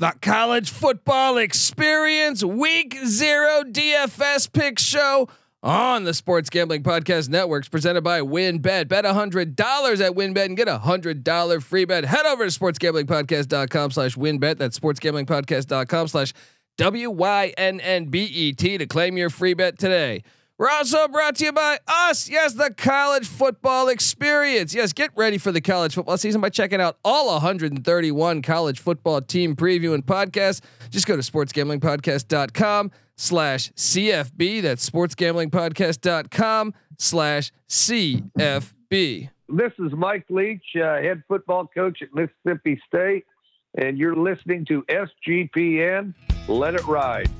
the college football experience week zero DFS pick show on the Sports Gambling Podcast Networks presented by WynnBET. Bet $100 at WynnBET and get a $100 free bet. Head over to sportsgamblingpodcast.com slash WynnBET. That's sportsgamblingpodcast.com slash W-Y-N-N-B-E-T to claim your free bet today. We're also brought to you by us. Yes, the college football experience. Yes, get ready for the college football season by checking out all 131 college football team preview and podcasts. Just go to sportsgamblingpodcast.com slash CFB. That's sportsgamblingpodcast.com slash CFB. This is Mike Leach, uh, head football coach at Mississippi State, and you're listening to SGPN. Let it ride.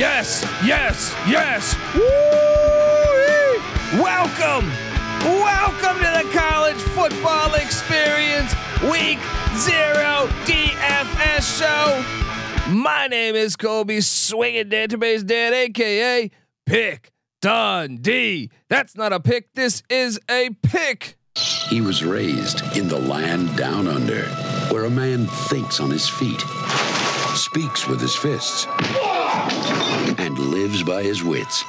Yes, yes, yes. Woo! Welcome, welcome to the college football experience, week zero DFS show. My name is Colby Swinging Database Dad, aka Pick Dundee. That's not a pick. This is a pick. He was raised in the land down under, where a man thinks on his feet, speaks with his fists, and lives by his wits.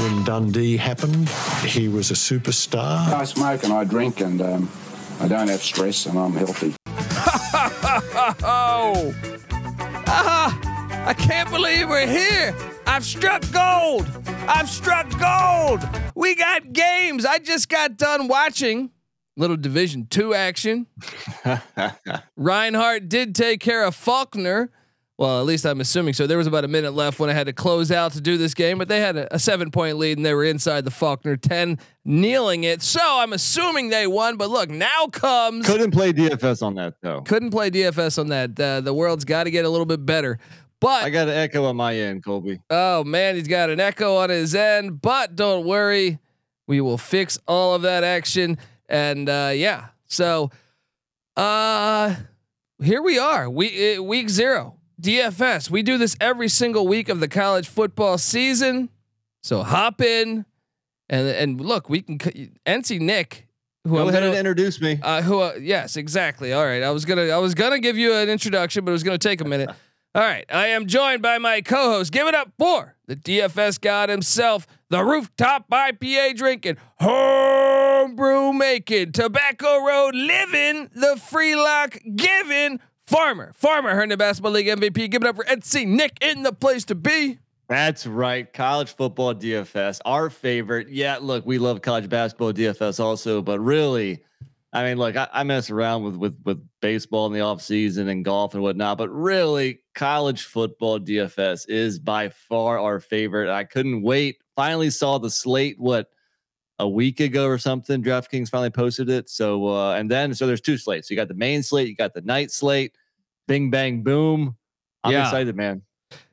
When Dundee happened, he was a superstar. I smoke and I drink and um, I don't have stress and I'm healthy. Oh, ah, I can't believe we're here. I've struck gold. I've struck gold. We got games. I just got done watching little Division Two action. Reinhardt did take care of Faulkner. Well, at least I'm assuming so. There was about a minute left when I had to close out to do this game, but they had a, a seven point lead and they were inside the Faulkner 10, kneeling it. So I'm assuming they won. But look, now comes. Couldn't play DFS on that though. Couldn't play DFS on that. Uh, the world's got to get a little bit better. But I got an echo on my end, Colby. Oh man, he's got an echo on his end, but don't worry, we will fix all of that action. And uh, yeah, so uh, here we are, we uh, week zero DFS. We do this every single week of the college football season. So hop in, and and look, we can NC Nick. Who Go I'm ahead gonna- and introduce me. uh, who? Uh, yes, exactly. All right. I was gonna. I was gonna give you an introduction, but it was gonna take a minute. All right. I am joined by my co-host. Give it up for the DFS god himself, the rooftop IPA drinking, homebrew making, tobacco road living, the free lock giving farmer. Farmer earned the basketball league MVP. Give it up for NC Nick in the place to be. That's right. College football DFS, our favorite. Yeah, look, we love college basketball DFS also, but really, I mean, look, I, I mess around with with with baseball in the off season and golf and whatnot, but really, college football DFS is by far our favorite. I couldn't wait. Finally saw the slate. What a week ago or something. DraftKings finally posted it. So uh, and then so there's two slates. You got the main slate, you got the night slate. Bing bang boom. I'm Yeah. excited, man.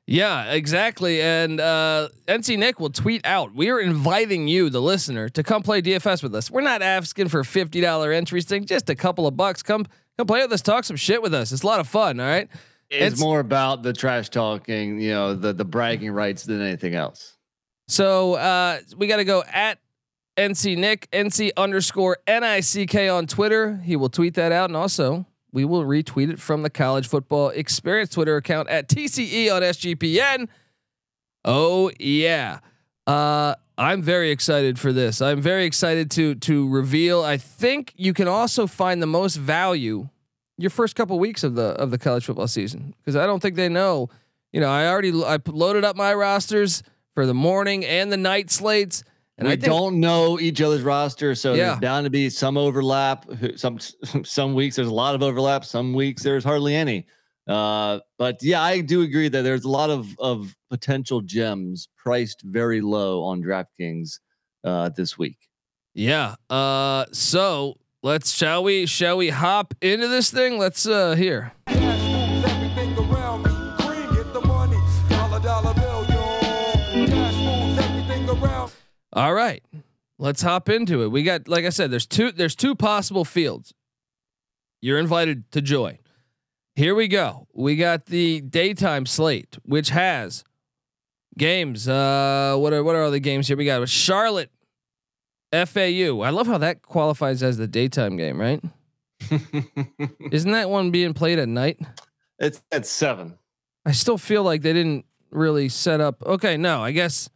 Yeah, exactly. And uh, NC Nick will tweet out, we are inviting you, the listener, to come play DFS with us. We're not asking for fifty dollar entries, thing, just a couple of bucks. Come, come play with us, talk some shit with us. It's a lot of fun. All right. It's, It's- more about the trash talking, you know, the the bragging rights than anything else. So uh, we got to go at NC Nick NC underscore Nick on Twitter. He will tweet that out, and also we will retweet it from the College Football Experience Twitter account at TCE on SGPN. Oh yeah, uh, I'm very excited for this. I'm very excited to to reveal. I think you can also find the most value your first couple weeks of the of the college football season because I don't think they know. You know, I already I loaded up my rosters for the morning and the night slates, and we I think, don't know each other's roster, so Yeah. there's bound to be some overlap. Some some weeks there's a lot of overlap. Some weeks there's hardly any. Uh, but yeah, I do agree that there's a lot of of potential gems priced very low on DraftKings uh, this week. Yeah. Uh. So let's shall we shall we hop into this thing? Let's uh here. All right. let's hop into it. We got, like I said, there's two. There's two possible fields. You're invited to join. Here we go. We got the daytime slate, which has games. Uh, what are what are all the games here? We got Charlotte, FAU. I love how that qualifies as the daytime game, right? Isn't that one being played at night? it's at seven. I still feel like they didn't really set up. Okay, no, I guess,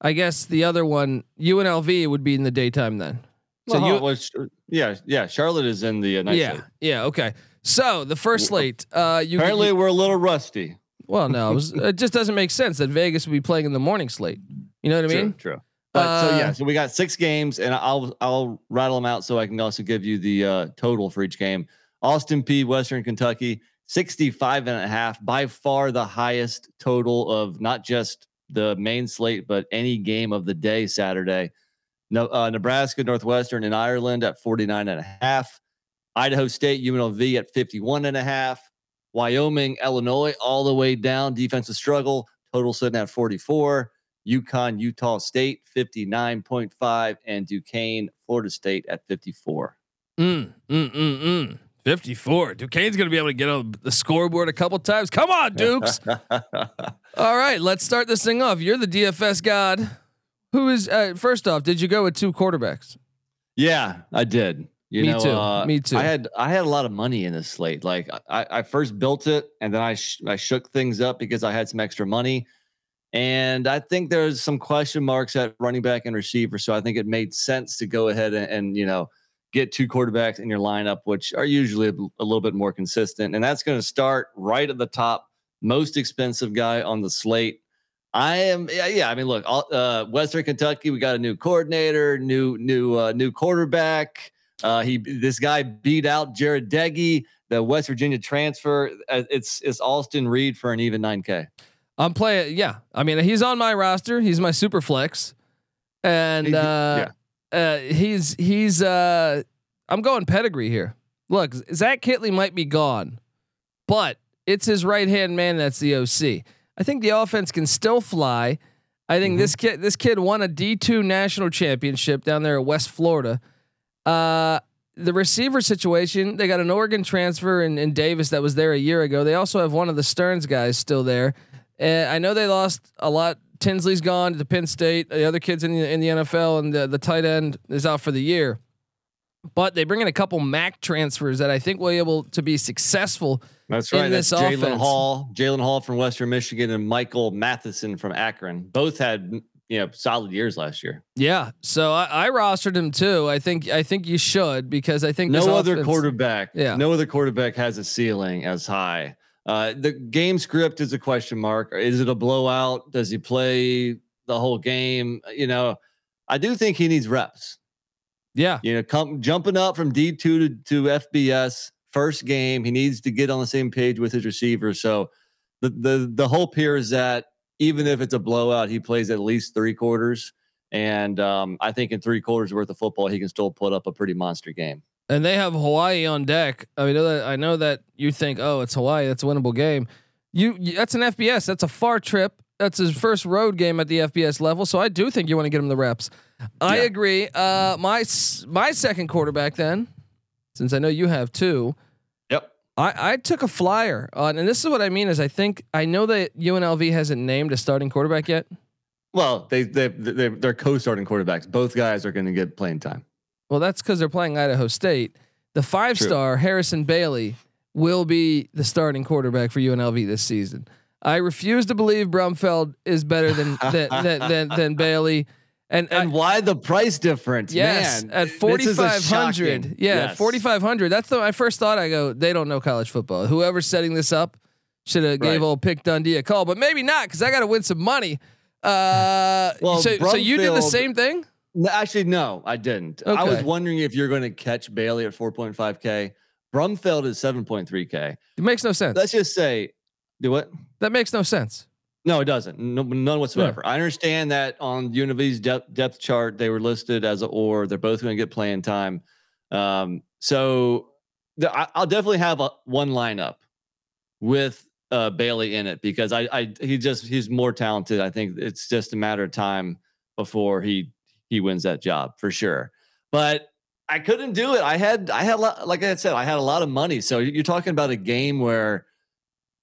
I guess the other one UNLV would be in the daytime then. So So you, you, was, yeah, yeah. Charlotte is in the uh, night yeah, slate. yeah, okay. So the first slate, uh, you Apparently, you- we're a little rusty. well, no, it, was, it just doesn't make sense that Vegas would be playing in the morning slate. You know what I mean? true, true. But so Uh, yeah, so we got six games, and I'll I'll rattle them out so I can also give you the uh, total for each game. Austin Peay, Western Kentucky, 65 and a half, by far the highest total of not just the main slate, but any game of the day Saturday. No, uh, Nebraska, Northwestern, and Ireland at 49 and a half. Idaho State, UNLV at 51 and a half. Wyoming, Illinois, all the way down. Defensive struggle, total sitting at 44. UConn, Utah State, 59.5. And Duquesne, Florida State at 54. Mm, mm, mm, mm. 54. Duquesne's going to be able to get on the scoreboard a couple times. Come on, Dukes. All right, let's start this thing off. You're the DFS god. Who is uh, first off? Did you go with two quarterbacks? yeah, I did. You Me know, too. uh, Me too. I had I had a lot of money in this slate. Like I, I first built it, and then I sh- I shook things up because I had some extra money, and I think there's some question marks at running back and receiver. So I think it made sense to go ahead and, and you know get two quarterbacks in your lineup, which are usually a, a little bit more consistent. And that's going to start right at the top, most expensive guy on the slate. I am, yeah, yeah. I mean, look, all, uh, Western Kentucky, we got a new coordinator, new, new, uh, new quarterback. Uh, he, this guy beat out Jarret Doege, the West Virginia transfer. Uh, it's, it's Austin Reed for an even 9K. I'm playing. Yeah, I mean he's on my roster. He's my super flex, and He- he- uh, he's he's. Uh, I'm going pedigree here. Look, Zach Kittley might be gone, but it's his right hand man. That's the OC. I think the offense can still fly. I think this kid this kid won a D two national championship down there at West Florida. Uh, the receiver situation, they got an Oregon transfer in, in Davis that was there a year ago. They also have one of the Sterns guys still there. And I know they lost a lot. Tinsley's gone to Penn State. The other kids in the in the NFL and the, the tight end is out for the year. But they bring in a couple MAC transfers that I think will be able to be successful. That's in right. this That's Jalen. Hall, Jalen Hall from Western Michigan, and Michael Mathison from Akron. Both had you know solid years last year. Yeah, so I, I rostered him too. I think I think you should because I think No other offense- quarterback. Yeah. No other quarterback has a ceiling as high. Uh, the game script is a question mark. Is it a blowout? Does he play the whole game? You know, I do think he needs reps. Yeah, You know, come jumping up from D two to, to FBS first game. He needs to get on the same page with his receivers. So the the the hope here is that even if it's a blowout, he plays at least three quarters. And um, I think in three quarters worth of football, he can still put up a pretty monster game. And they have Hawaii on deck. I mean, I know that, I know that you think, oh, it's Hawaii, that's a winnable game. You, that's an FBS. That's a far trip. That's his first road game at the FBS level. So I do think you want to get him the reps. I agree. Uh, my my second quarterback then, since I know you have two. Yep. I, I took a flyer on, and this is what I mean is I think I know that UNLV hasn't named a starting quarterback yet. Well, they they they they're co-starting quarterbacks. Both guys are going to get playing time. Well, that's because they're playing Idaho State. The five True. star Harrison Bailey will be the starting quarterback for UNLV this season. I refuse to believe Brumfield is better than than, than, than than Bailey. And, And I- why the price difference? yes, Man, at this is a forty five hundred, yeah, Yes. forty five hundred. That's the my first thought. I go, they don't know college football. Whoever's setting this up should have gave Right. old Pick Dundee a call, but maybe not because I got to win some money. Uh, Well, so so you did the same thing. No, actually, no, I didn't. I was wondering if you're going to catch Bailey at 4.5k. Brumfield is 7.3k. It makes no sense. Let's just say, do what? that makes no sense. No, it doesn't. No, none whatsoever. I understand that on UNLV's depth, depth chart, they were listed as a or. They're both going to get playing time. Um, so the, I, I'll definitely have a, one lineup with uh, Bailey in it because I, I he just he's more talented. I think it's just a matter of time before he he wins that job for sure. But I couldn't do it. I had I had a lot, like I said, I had a lot of money. So you're talking about a game where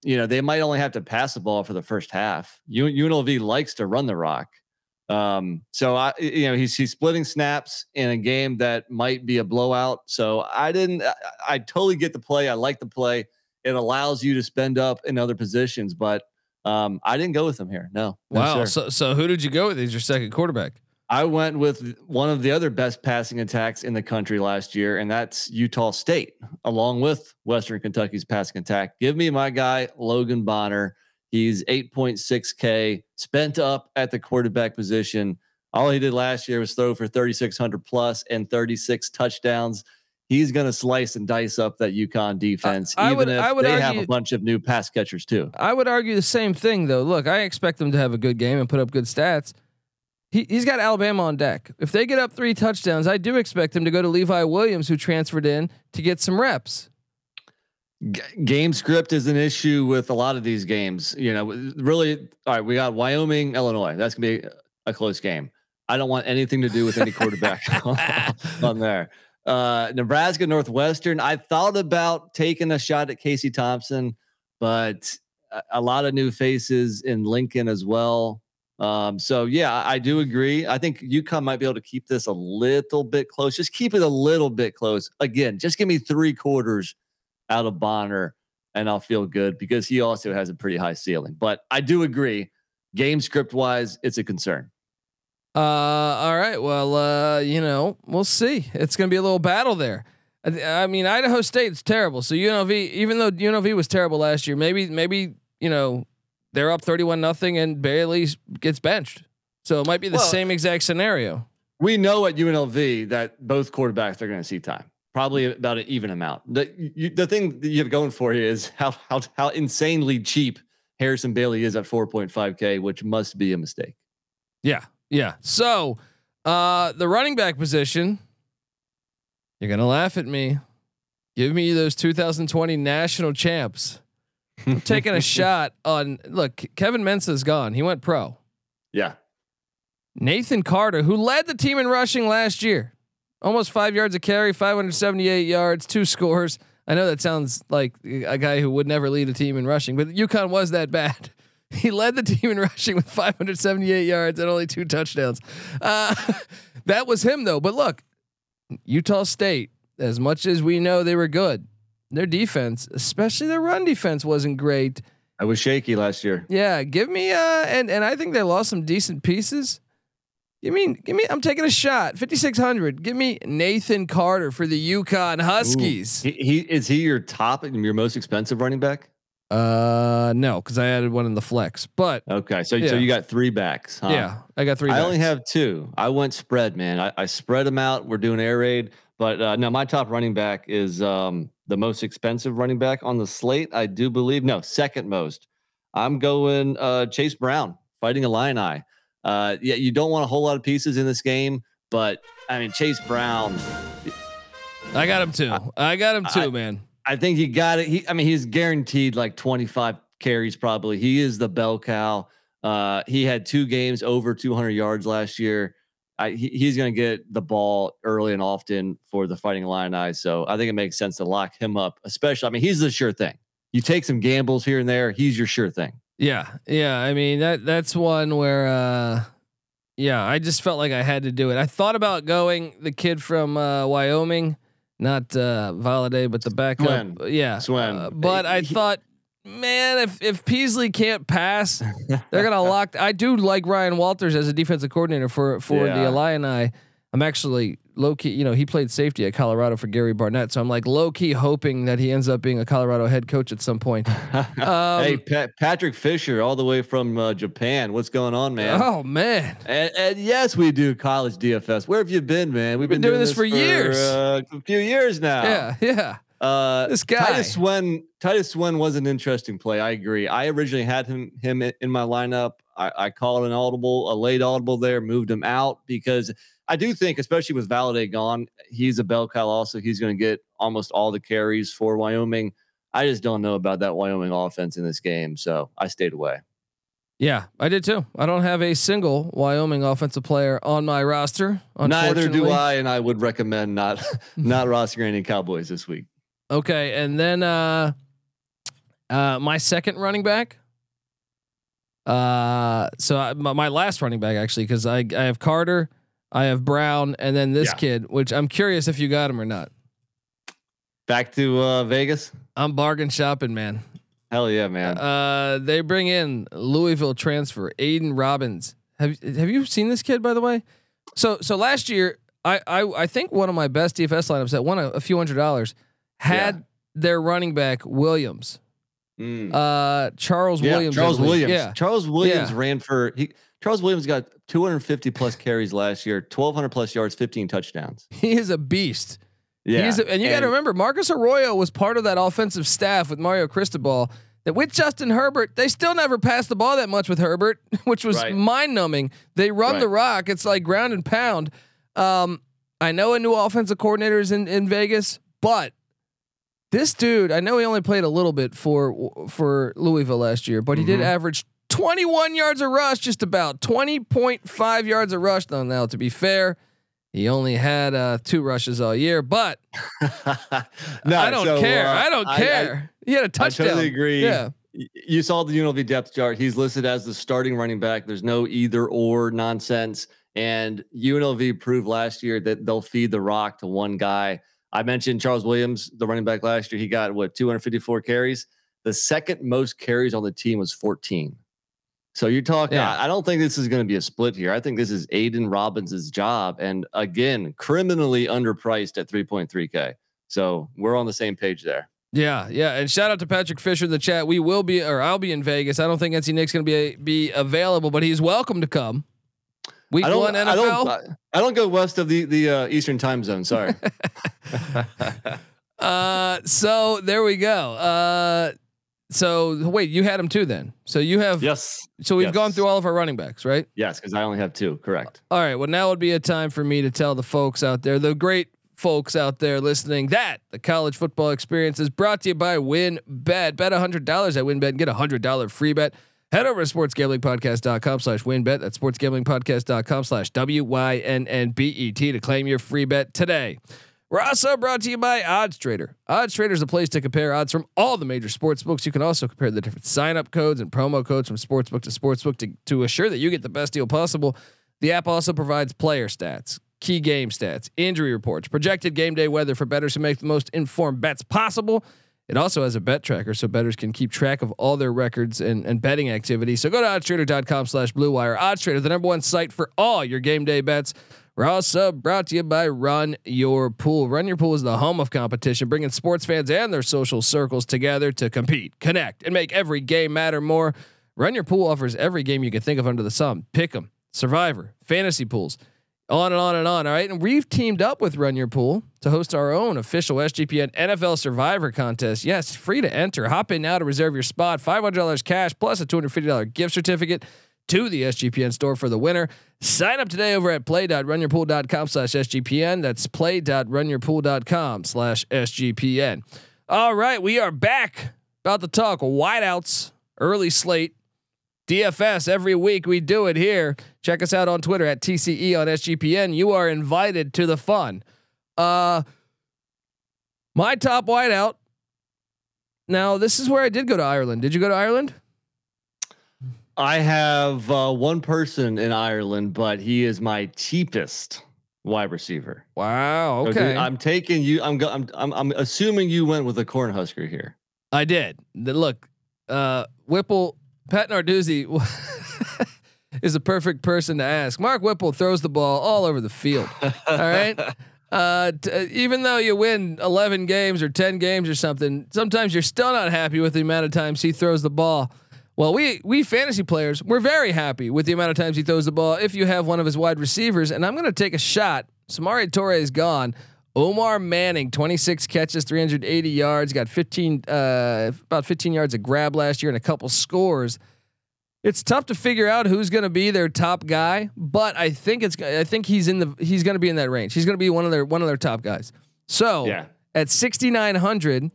you know they might only have to pass the ball for the first half. UNLV likes to run the rock. Um, so I, you know, he's he's splitting snaps in a game that might be a blowout. So I didn't. I, I totally get the play. I like the play. It allows you to spend up in other positions, but um, I didn't go with him here. No. no Wow. sir. so so who did you go with? He's your second quarterback. I went with one of the other best passing attacks in the country last year, and that's Utah State, along with Western Kentucky's passing attack. Give me my guy, Logan Bonner. He's 8.6K, spent up at the quarterback position. All he did last year was throw for 3,600 plus and 36 touchdowns. He's going to slice and dice up that UConn defense, I even would- if I they have a bunch of new pass catchers too. I would argue the same thing though. Look, I expect him to have a good game and put up good stats. He he's got Alabama on deck. If they get up three touchdowns, I do expect him to go to Levi Williams, who transferred in to get some reps. G- game script is an issue with a lot of these games. You know, really. All right, we got Wyoming, Illinois. That's gonna be a close game. I don't want anything to do with any quarterback on there. Uh, Nebraska, Northwestern. I thought about taking a shot at Casey Thompson, but a, a lot of new faces in Lincoln as well. Um, so yeah, I, do agree. I think UConn might be able to keep this a little bit close. Just keep it a little bit close. Again, just give me three quarters out of Bonner, and I'll feel good because he also has a pretty high ceiling. But I do agree, game script wise, it's a concern. Uh, all right. Well, uh, you know, we'll see. It's going to be a little battle there. I, I mean, Idaho State's terrible. So UNLV, even though UNLV was terrible last year, maybe maybe you know they're up thirty-one nothing and Bailey gets benched. So it might be the Well- same exact scenario. We know at UNLV that both quarterbacks are going to see time, probably about an even amount. The you, the thing that you have going for you is how how how insanely cheap Harrison Bailey is at 4.5k, which must be a mistake. Yeah, yeah. So, uh, the running back position, you're gonna laugh at me. Give me those 2020 national champs. I'm taking a shot on. Look, Kevin Mensah's gone. He went pro. Yeah, Nathan Carter, who led the team in rushing last year, almost five yards a carry, 578 yards, two scores. I know that sounds like a guy who would never lead a team in rushing, but UConn was that bad. He led the team in rushing with 578 yards and only two touchdowns. Uh, that was him though. But look, Utah State, as much as we know they were good, their defense, especially their run defense, wasn't great. I was shaky last year. Yeah, give me uh and and I think they lost some decent pieces. Give me give me I'm taking a shot. 5600. Give me Nathan Carter for the UConn Huskies. He, he is he your top and your most expensive running back? Uh no, cuz I added one in the flex. But Okay, so Yeah. so you got three backs. Huh? yeah, I got 3 I only have two. I went spread, man. I, I spread them out. We're doing air raid, but uh, no, my top running back is um, the most expensive running back on the slate. I do believe no, second most. I'm going uh, Chase Brown Fighting Illini. Uh, yeah, you don't want a whole lot of pieces in this game, but I mean Chase Brown. I got him too. I got him too, I- man. I think he got it. He, I mean, he's guaranteed like 25 carries probably. He is the bell cow. Uh, he had two games over 200 yards last year. I, he, he's going to get the ball early and often for the Fighting Illini. So I think it makes sense to lock him up, especially. I mean, he's the sure thing. You take some gambles here and there. He's your sure thing. Yeah. Yeah, I mean that that's one where uh yeah, I just felt like I had to do it. I thought about going the kid from uh Wyoming, not uh Valladay, but the backup. Swen. Yeah. Swen. Uh, but I He- thought man, if if Peasley can't pass, they're gonna lock. I do like Ryan Walters as a defensive coordinator for for the Yeah. Illini. I'm actually low key. You know, he played safety at Colorado for Gary Barnett, so I'm like low key hoping that he ends up being a Colorado head coach at some point. Um, hey, Pa- Patrick Fisher, all the way from uh, Japan. What's going on, man? Oh man, And, and yes, we do college DFS. Where have you been, man? We've been doing this for years. uh, a few years now. yeah, yeah. Uh, This guy. Titus Swen. Titus Swen was an interesting play. I agree. I originally had him him in my lineup. I, I called an audible, a late audible there, moved him out because I do think, especially with Valladay gone, he's a bell cow. Also, he's going to get almost all the carries for Wyoming. I just don't know about that Wyoming offense in this game, so I stayed away. Yeah, I did too. I don't have a single Wyoming offensive player on my roster. Neither do. I, and I would recommend not not rostering any Cowboys this week. Okay, and then uh, uh, my second running back. Uh, so I, my, my last running back actually, because I I have Carter, I have Brown, and then this Yeah. kid, which I'm curious if you got him or not. Back to uh, Vegas. I'm bargain shopping, man. Hell yeah, man. Uh, they bring in Louisville transfer Aidan Robbins. Have Have you seen this kid by the way? So so last year, I I, I think one of my best DFS lineups that won a, a few hundred dollars had their running back Williams, Mm. uh, Charles Yeah, Williams. Charles. Williams. Yeah, Charles Williams Yeah. ran for he. Charles Williams got 250 plus carries last year, 1200 plus yards, 15 touchdowns. he is a beast. Yeah, He's a, and you got to remember, Marcus Arroyo was part of that offensive staff with Mario Cristobal. That with Justin Herbert, they still never passed the ball that much with Herbert, which was Right. mind numbing. They run Right. the rock; it's like ground and pound. Um, I know a new offensive coordinator is in in Vegas, but this dude, I know he only played a little bit for for Louisville last year, but he did Mhm. average 21 yards a rush, just about 20.5 yards a rush. Though now, to be fair, he only had uh, two rushes all year, but no, I don't so, care. uh, I don't care. he had a touchdown. I totally agree. Yeah. You saw the UNLV depth chart. He's listed as the starting running back. There's no either or nonsense. And UNLV proved last year that they'll feed the rock to one guy. I mentioned Charles Williams, the running back last year. He got what 254 carries. The second most carries on the team was 14. So you're talking. Yeah. I don't think this is going to be a split here. I think this is Aidan Robbins' job, and again, criminally underpriced at 3.3k. So we're on the same page there. Yeah, yeah, and shout out to Patrick Fisher in the chat. We will be, or I'll be in Vegas. I don't think NC Nick's going to be be available, but he's welcome to come. Week I don't, one I NFL. don't, I- I don't go west of the the uh, Eastern time zone. Sorry. Uh, so there we go. Uh, so wait, you had him too then. So you have. yes, So we've yes. gone through all of our running backs, right? yes, because I only have two. Correct. All right. Well, now would be a time for me to tell the folks out there, the great folks out there listening, that the college football experience is brought to you by WynnBET. Bet hundred dollars at WynnBET and get a hundred dollar free bet. Head over to sportsgamblingpodcast.com slash WynnBET. That's sportsgamblingpodcast.com slash W-Y-N-N-B-E-T to claim your free bet today. We're also brought to you by Odds Trader. Odds Trader is a place to compare odds from all the major sports books. You can also compare the different sign-up codes and promo codes from sportsbook to sportsbook to, to assure that you get the best deal possible. The app also provides player stats, key game stats, injury reports, projected game day weather for bettors who make the most informed bets possible. It also has a bet tracker so bettors can keep track of all their records and, and betting activity. So go to oddstrader.com slash blue wire. Oddstrader, the number one site for all your game day bets. We're also brought to you by Run Your Pool. Run Your Pool is the home of competition, bringing sports fans and their social circles together to compete, connect, and make every game matter more. Run Your Pool offers every game you can think of under the sun. Pick 'em, Survivor, fantasy pools, on and on and on. All right. And we've teamed up with Run Your Pool to host our own official SGPN NFL Survivor contest. Yes, free to enter. Hop in now to reserve your spot. $500 cash plus a $250 gift certificate to the SGPN store for the winner. Sign up today over at play.runyourpool.com slash SGPN. That's play.runyourpool.com slash SGPN. All right. We are back about to talk wideouts, early slate. DFS every week. We do it here. Check us out on Twitter at TCE on SGPN. You are invited to the fun. Uh, my top wideout. Now, this is where I did go to Ireland. Did you go to Ireland? I have uh, one person in Ireland, but he is my cheapest wide receiver. Wow. So, dude, Okay. I'm taking you. I'm, go, I'm I'm I'm assuming you went with a Cornhusker here. I did. Look, uh, Whipple, Pat Narduzzi is a perfect person to ask. Mark Whipple throws the ball all over the field. All right. Uh, t- uh, even though you win 11 games or 10 games or something, sometimes you're still not happy with the amount of times he throws the ball. Well, we we fantasy players, we're very happy with the amount of times he throws the ball. If you have one of his wide receivers, and I'm going to take a shot. Samori Toure is gone. Omar Manning, 26 catches, 380 yards, got 15 uh, about 15 yards of grab last year and a couple scores. It's tough to figure out who's going to be their top guy, but I think it's I think he's in the he's going to be in that range. He's going to be one of their one of their top guys. So Yeah. at 6900,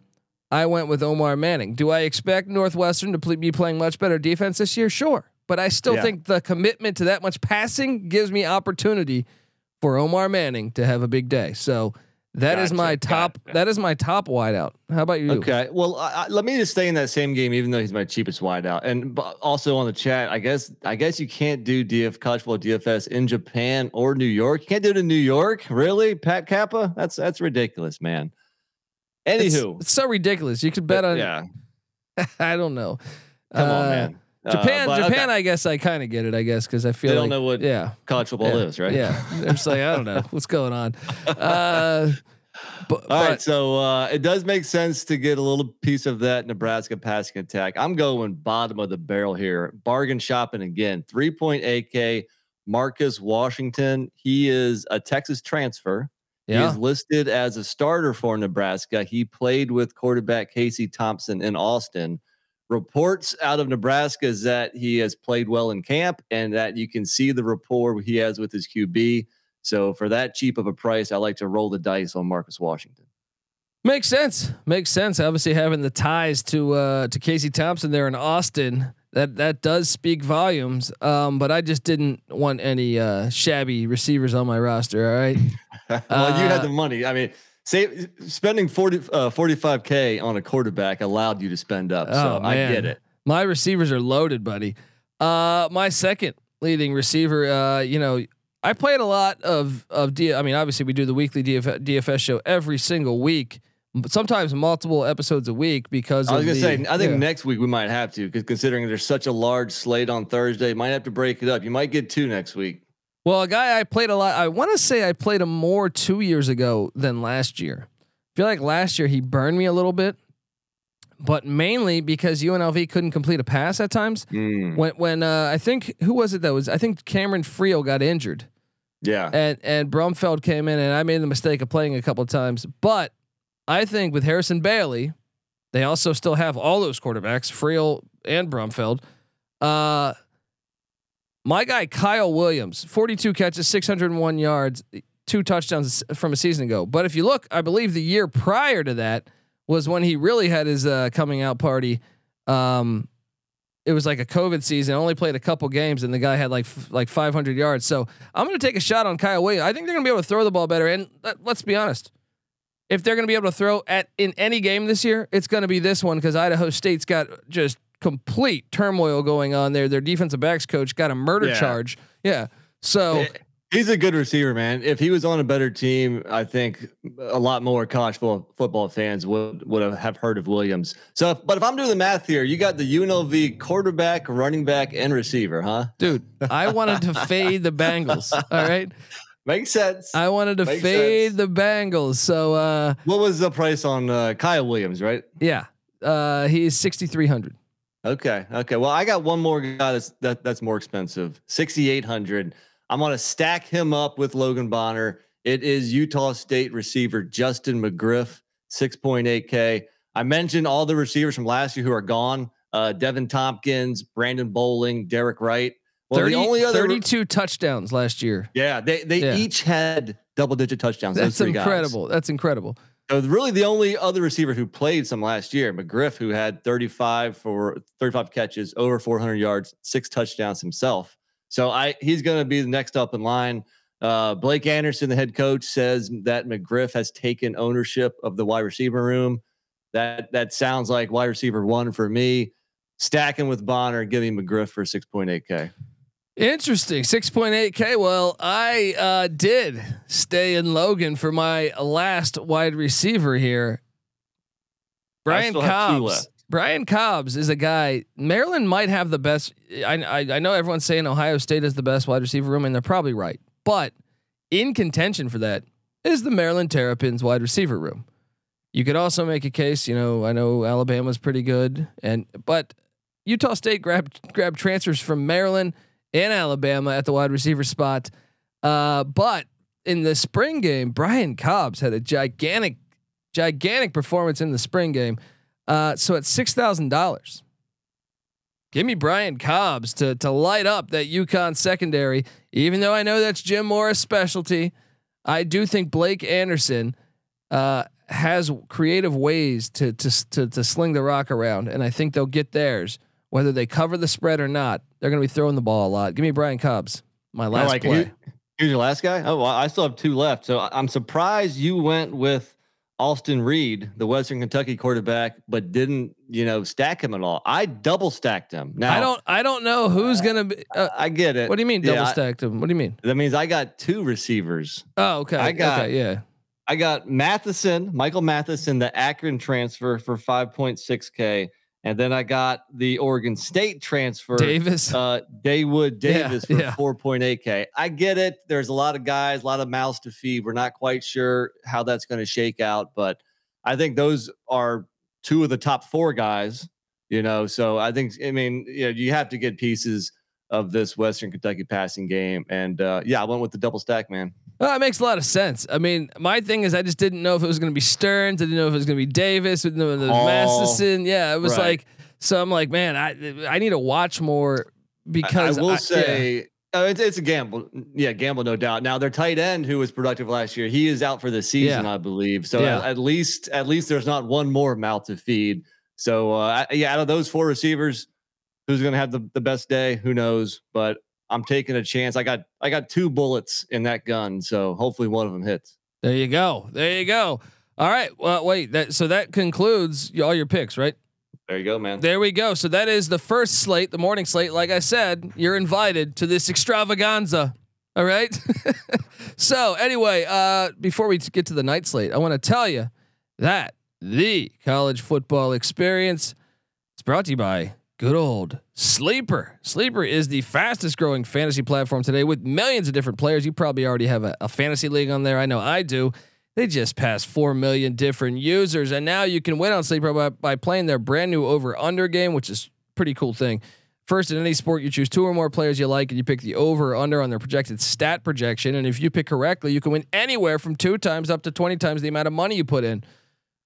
I went with Omar Manning. Do I expect Northwestern to pl- be playing much better defense this year? Sure, but I still Yeah. think the commitment to that much passing gives me opportunity for Omar Manning to have a big day. So that is Gotcha, my top. gotcha. That is my top wideout. How about you? Okay. Well, I, let me just stay in that same game, even though he's my cheapest wideout. And also on the chat, I guess I guess you can't do DF college football DFS in Japan or New York. You can't do it in New York, really? Pat Kappa? That's that's ridiculous, man. It's, Anywho, it's so ridiculous. You could bet on. yeah. I don't know. Come on, Uh, man. Uh, Japan, but Japan. okay. I guess I kind of get it. I guess because I feel They like don't know what Yeah, college football yeah, is, right? Yeah, they're just like I don't know what's going on. Uh, but, All right, but so uh, it does make sense to get a little piece of that Nebraska passing attack. I'm going bottom of the barrel here. Bargain shopping again. 3.8K. Marcus Washington. He is a Texas transfer. He is listed as a starter for Nebraska. He played with quarterback Casey Thompson in Austin. Reports out of Nebraska is that he has played well in camp and that you can see the rapport he has with his QB. So for that cheap of a price, I like to roll the dice on Marcus Washington. makes sense. Makes sense. Obviously, having the ties to uh, to Casey Thompson there in Austin that that does speak volumes. Um, but I just didn't want any uh, shabby receivers on my roster. All right. well, you had Uh, the money. I mean, say spending 40 uh, 45k on a quarterback allowed you to spend up. So Oh, I get it. My receivers are loaded, buddy. Uh, my second leading receiver, uh, you know, I played a lot of of D. I mean, obviously we do the weekly DF, DFS show every single week, but sometimes multiple episodes a week because I was gonna the- say, I think yeah. next week we might have to, because considering there's such a large slate on Thursday, might have to break it up. You might get two next week. Well, a guy I played a lot. I want to say I played him more two years ago than last year. I feel like last year he burned me a little bit, but mainly because UNLV couldn't complete a pass at times. Mm, When when uh, I think who was it that was I think Cameron Friel got injured yeah, and and Brumfield came in and I made the mistake of playing a couple of times. But I think with Harrison Bailey, they also still have all those quarterbacks, Friel and Brumfield. Uh, my guy Kyle Williams, 42 catches, 601 yards, two touchdowns from a season ago. But if you look, I believe the year prior to that was when he really had his uh, coming out party. Um, it was like a COVID season. Only played a couple games, and the guy had like f- like 500 yards. So I'm going to take a shot on Kyle Williams. I think they're going to be able to throw the ball better. And let, let's be honest, if they're going to be able to throw at in any game this year, it's going to be this one because Idaho State's got just complete turmoil going on there. Their defensive backs coach got a murder Yeah. charge. Yeah. So he's a good receiver, man. If he was on a better team, I think a lot more college football fans would would have, heard of Williams. So, if, but if I'm doing the math here, you got the UNLV quarterback, running back, and receiver, huh? dude, I wanted to fade the Bengals. All right. Makes sense. I wanted to Makes fade sense. the Bengals. So uh what was the price on uh, Kyle Williams, right? yeah. Uh he's 6300. Okay. Okay. Well, I got one more guy that's that, that's more expensive. 6800. I'm going to stack him up with Logan Bonner. It is Utah State receiver Justin McGriff, 6.8k. I mentioned all the receivers from last year who are gone. Uh, Deven Thompkins, Brandon Bowling, Derek Wright. Well, 30, the only other 32 touchdowns last year. Yeah, they they Yeah. each had double digit touchdowns. That's three guys. incredible. That's incredible. So really, the only other receiver who played some last year, McGriff, who had 35 for 35 catches, over 400 yards, six touchdowns himself. So I he's going to be the next up in line. Uh, Blake Anderson, the head coach, says that McGriff has taken ownership of the wide receiver room. That that sounds like wide receiver one for me. Stacking with Bonner, giving McGriff for 6.8k. Interesting. 6.8K. Well, I uh, did stay in Logan for my last wide receiver here. Brian Cobbs. Brian Cobbs is a guy. Maryland might have the best. I, I I know everyone's saying Ohio State is the best wide receiver room, and they're probably right. But in contention for that is the Maryland Terrapins wide receiver room. You could also make a case. You know, I know Alabama's pretty good, and but Utah State grabbed grabbed transfers from Maryland and Alabama at the wide receiver spot. Uh, but in the spring game, Brian Cobbs had a gigantic, gigantic performance in the spring game. Uh, so at six thousand dollars, give me Brian Cobbs to to light up that UConn secondary. Even though I know that's Jim Mora's specialty, I do think Blake Anderson uh, has creative ways to, to to to sling the rock around, and I think they'll get theirs whether they cover the spread or not, they're going to be throwing the ball a lot. Give me Brian Cobbs, my last like play. Who's your last guy? Oh, well, I still have two left. So I'm surprised you went with Austin Reed, the Western Kentucky quarterback, but didn't you know stack him at all. I double stacked him. Now I don't. I don't know who's going to be. Uh, I get it. what do you mean double I- stacked him? What do you mean? That means I got two receivers. Oh, okay. I got- okay, yeah. I got Mathison, Michael Mathison, the Akron transfer for 5.6K. And then I got the Oregon State transfer, Davis. uh, Daewood Yeah, Davis for yeah. 4.8K. I get it. There's a lot of guys, a lot of mouths to feed. We're not quite sure how that's going to shake out, but I think those are two of the top four guys, you know. So I think, I mean, you know, you have to get pieces of this Western Kentucky passing game. And uh, yeah, I went with the double stack, man. Well, it makes a lot of sense. I mean, my thing is, I just didn't know if it was going to be Sterns. I didn't know if it was going to be Davis. Didn't know if it was. Masterson. Yeah, it was Right. like. So I'm like, man, I I need to watch more because I will yeah. say uh, it's, it's a gamble. Yeah, gamble, no doubt. Now their tight end, who was productive last year, he is out for the season, I believe. So Yeah. at, at least at least there's not one more mouth to feed. So uh, yeah, out of those four receivers, who's going to have the, the best day? Who knows? But I'm taking a chance. I got I got two bullets in that gun, so hopefully one of them hits. There you go. There you go. All right. Well, wait. That so that concludes all your picks, right? There you go, man. There we go. So that is the first slate, the morning slate. Like I said, you're invited to this extravaganza. All right. so anyway, uh, before we get to the night slate, I want to tell you that the college football experience is brought to you by good old Sleeper. Sleeper is the fastest growing fantasy platform today with millions of different players. You probably already have a, a fantasy league on there. I know I do. They just passed 4 million different users. And now you can win on Sleeper by, by playing their brand new over under game, which is pretty cool thing. First, in any sport, you choose two or more players you like, and you pick the over or under on their projected stat projection. And if you pick correctly, you can win anywhere from two times up to 20 times the amount of money you put in.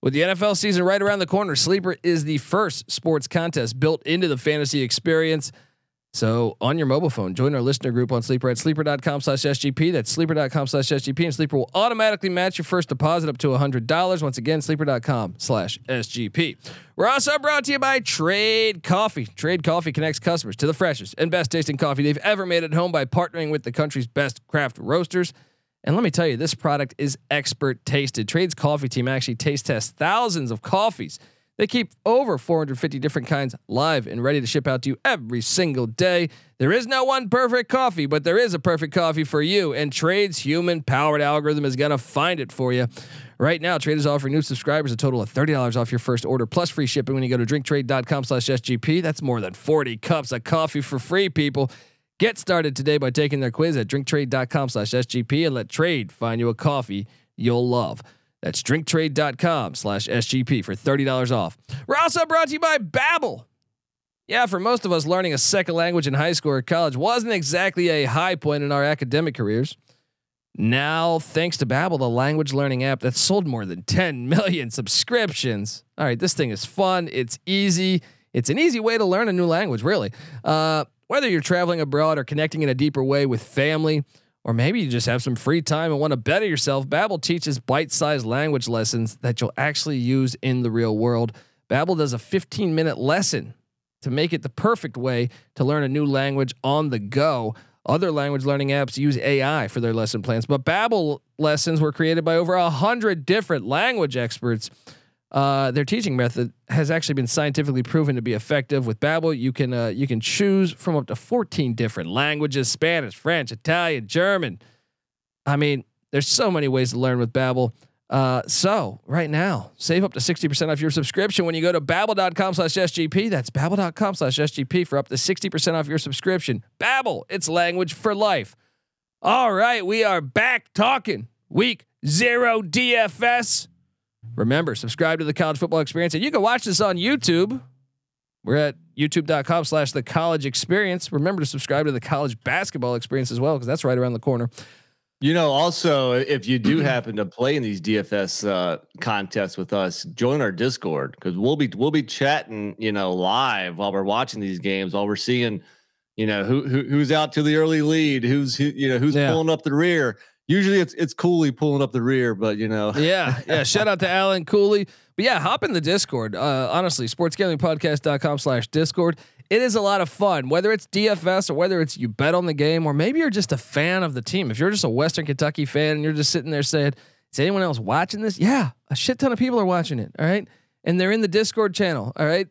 With the NFL season right around the corner, Sleeper is the first sports contest built into the fantasy experience. So on your mobile phone, join our listener group on Sleeper at sleeper.com slash SGP. That's sleeper.com slash SGP. And Sleeper will automatically match your first deposit up to $100. Once again, sleeper.com slash SGP. We're also brought to you by Trade Coffee. Trade Coffee connects customers to the freshest and best tasting coffee they've ever made at home by partnering with the country's best craft roasters. And let me tell you, this product is expert tasted. Trade's coffee team actually taste tests thousands of coffees. They keep over 450 different kinds live and ready to ship out to you every single day. There is no one perfect coffee, but there is a perfect coffee for you. And Trade's human powered algorithm is going to find it for you. Right now, Trade is offering new subscribers a total of $30 off your first order plus free shipping when you go to drinktrade.com slash SGP. That's more than 40 cups of coffee for free, people. Get started today by taking their quiz at drinktrade.com slash SGP and let Trade find you a coffee you'll love. That's drinktrade.com slash SGP for $30 off. We're also brought to you by Babbel. Yeah, for most of us, learning a second language in high school or college wasn't exactly a high point in our academic careers. Now, thanks to Babbel, the language learning app that's sold more than 10 million subscriptions. All right, this thing is fun. It's easy. It's an easy way to learn a new language, really. Uh, whether you're traveling abroad or connecting in a deeper way with family, or maybe you just have some free time and want to better yourself, Babbel teaches bite-sized language lessons that you'll actually use in the real world. Babbel does a 15-minute lesson to make it the perfect way to learn a new language on the go. Other language learning apps use AI for their lesson plans, but Babbel lessons were created by over a hundred different language experts. Uh, their teaching method has actually been scientifically proven to be effective. With Babbel, you can uh, you can choose from up to 14 different languages: Spanish, French, Italian, German. I mean, there's so many ways to learn with Babbel. Uh, so right now, save up to 60% off your subscription when you go to babbel.com slash SGP. That's babbel.com slash SGP for up to 60% off your subscription. Babbel, it's language for life. All right, we are back talking week zero DFS. Remember, subscribe to the college football experience and you can watch this on YouTube. We're at youtube.com slash the college experience. Remember to subscribe to the college basketball experience as well, because that's right around the corner. You know, also, if you do happen to play in these DFS uh, contests with us, join our Discord because we'll be we'll be chatting, you know, live while we're watching these games, while we're seeing, you know, who, who who's out to the early lead, who's who, you know who's Yeah. pulling up the rear. Usually, it's it's Cooley pulling up the rear, but you know, yeah, yeah. Shout out to Alan Cooley. But yeah, hop in the Discord. Uh, honestly, sportsgamblingpodcast.com slash Discord. it is a lot of fun, whether it's DFS or whether it's you bet on the game, or maybe you're just a fan of the team. If you're just a Western Kentucky fan and you're just sitting there saying, "Is anyone else watching this?" Yeah, a shit ton of people are watching it. All right, and they're in the Discord channel. All right,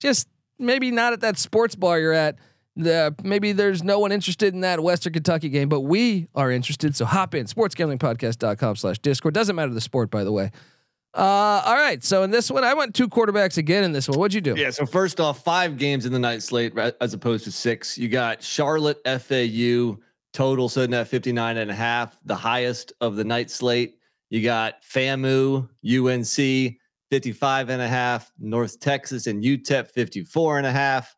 just maybe not at that sports bar you're at. The, maybe there's no one interested in that Western Kentucky game, but we are interested. So hop in sportsgamblingpodcast.com slash discord. Doesn't matter the sport, by the way. Uh, all right. So in this one, I went two quarterbacks again in this one. What'd you do? Yeah. So first off, five games in the night slate as opposed to six. You got Charlotte FAU total sitting at 59 and a half, the highest of the night slate. You got FAMU, UNC 55 and a half, North Texas and UTEP 54 and a half,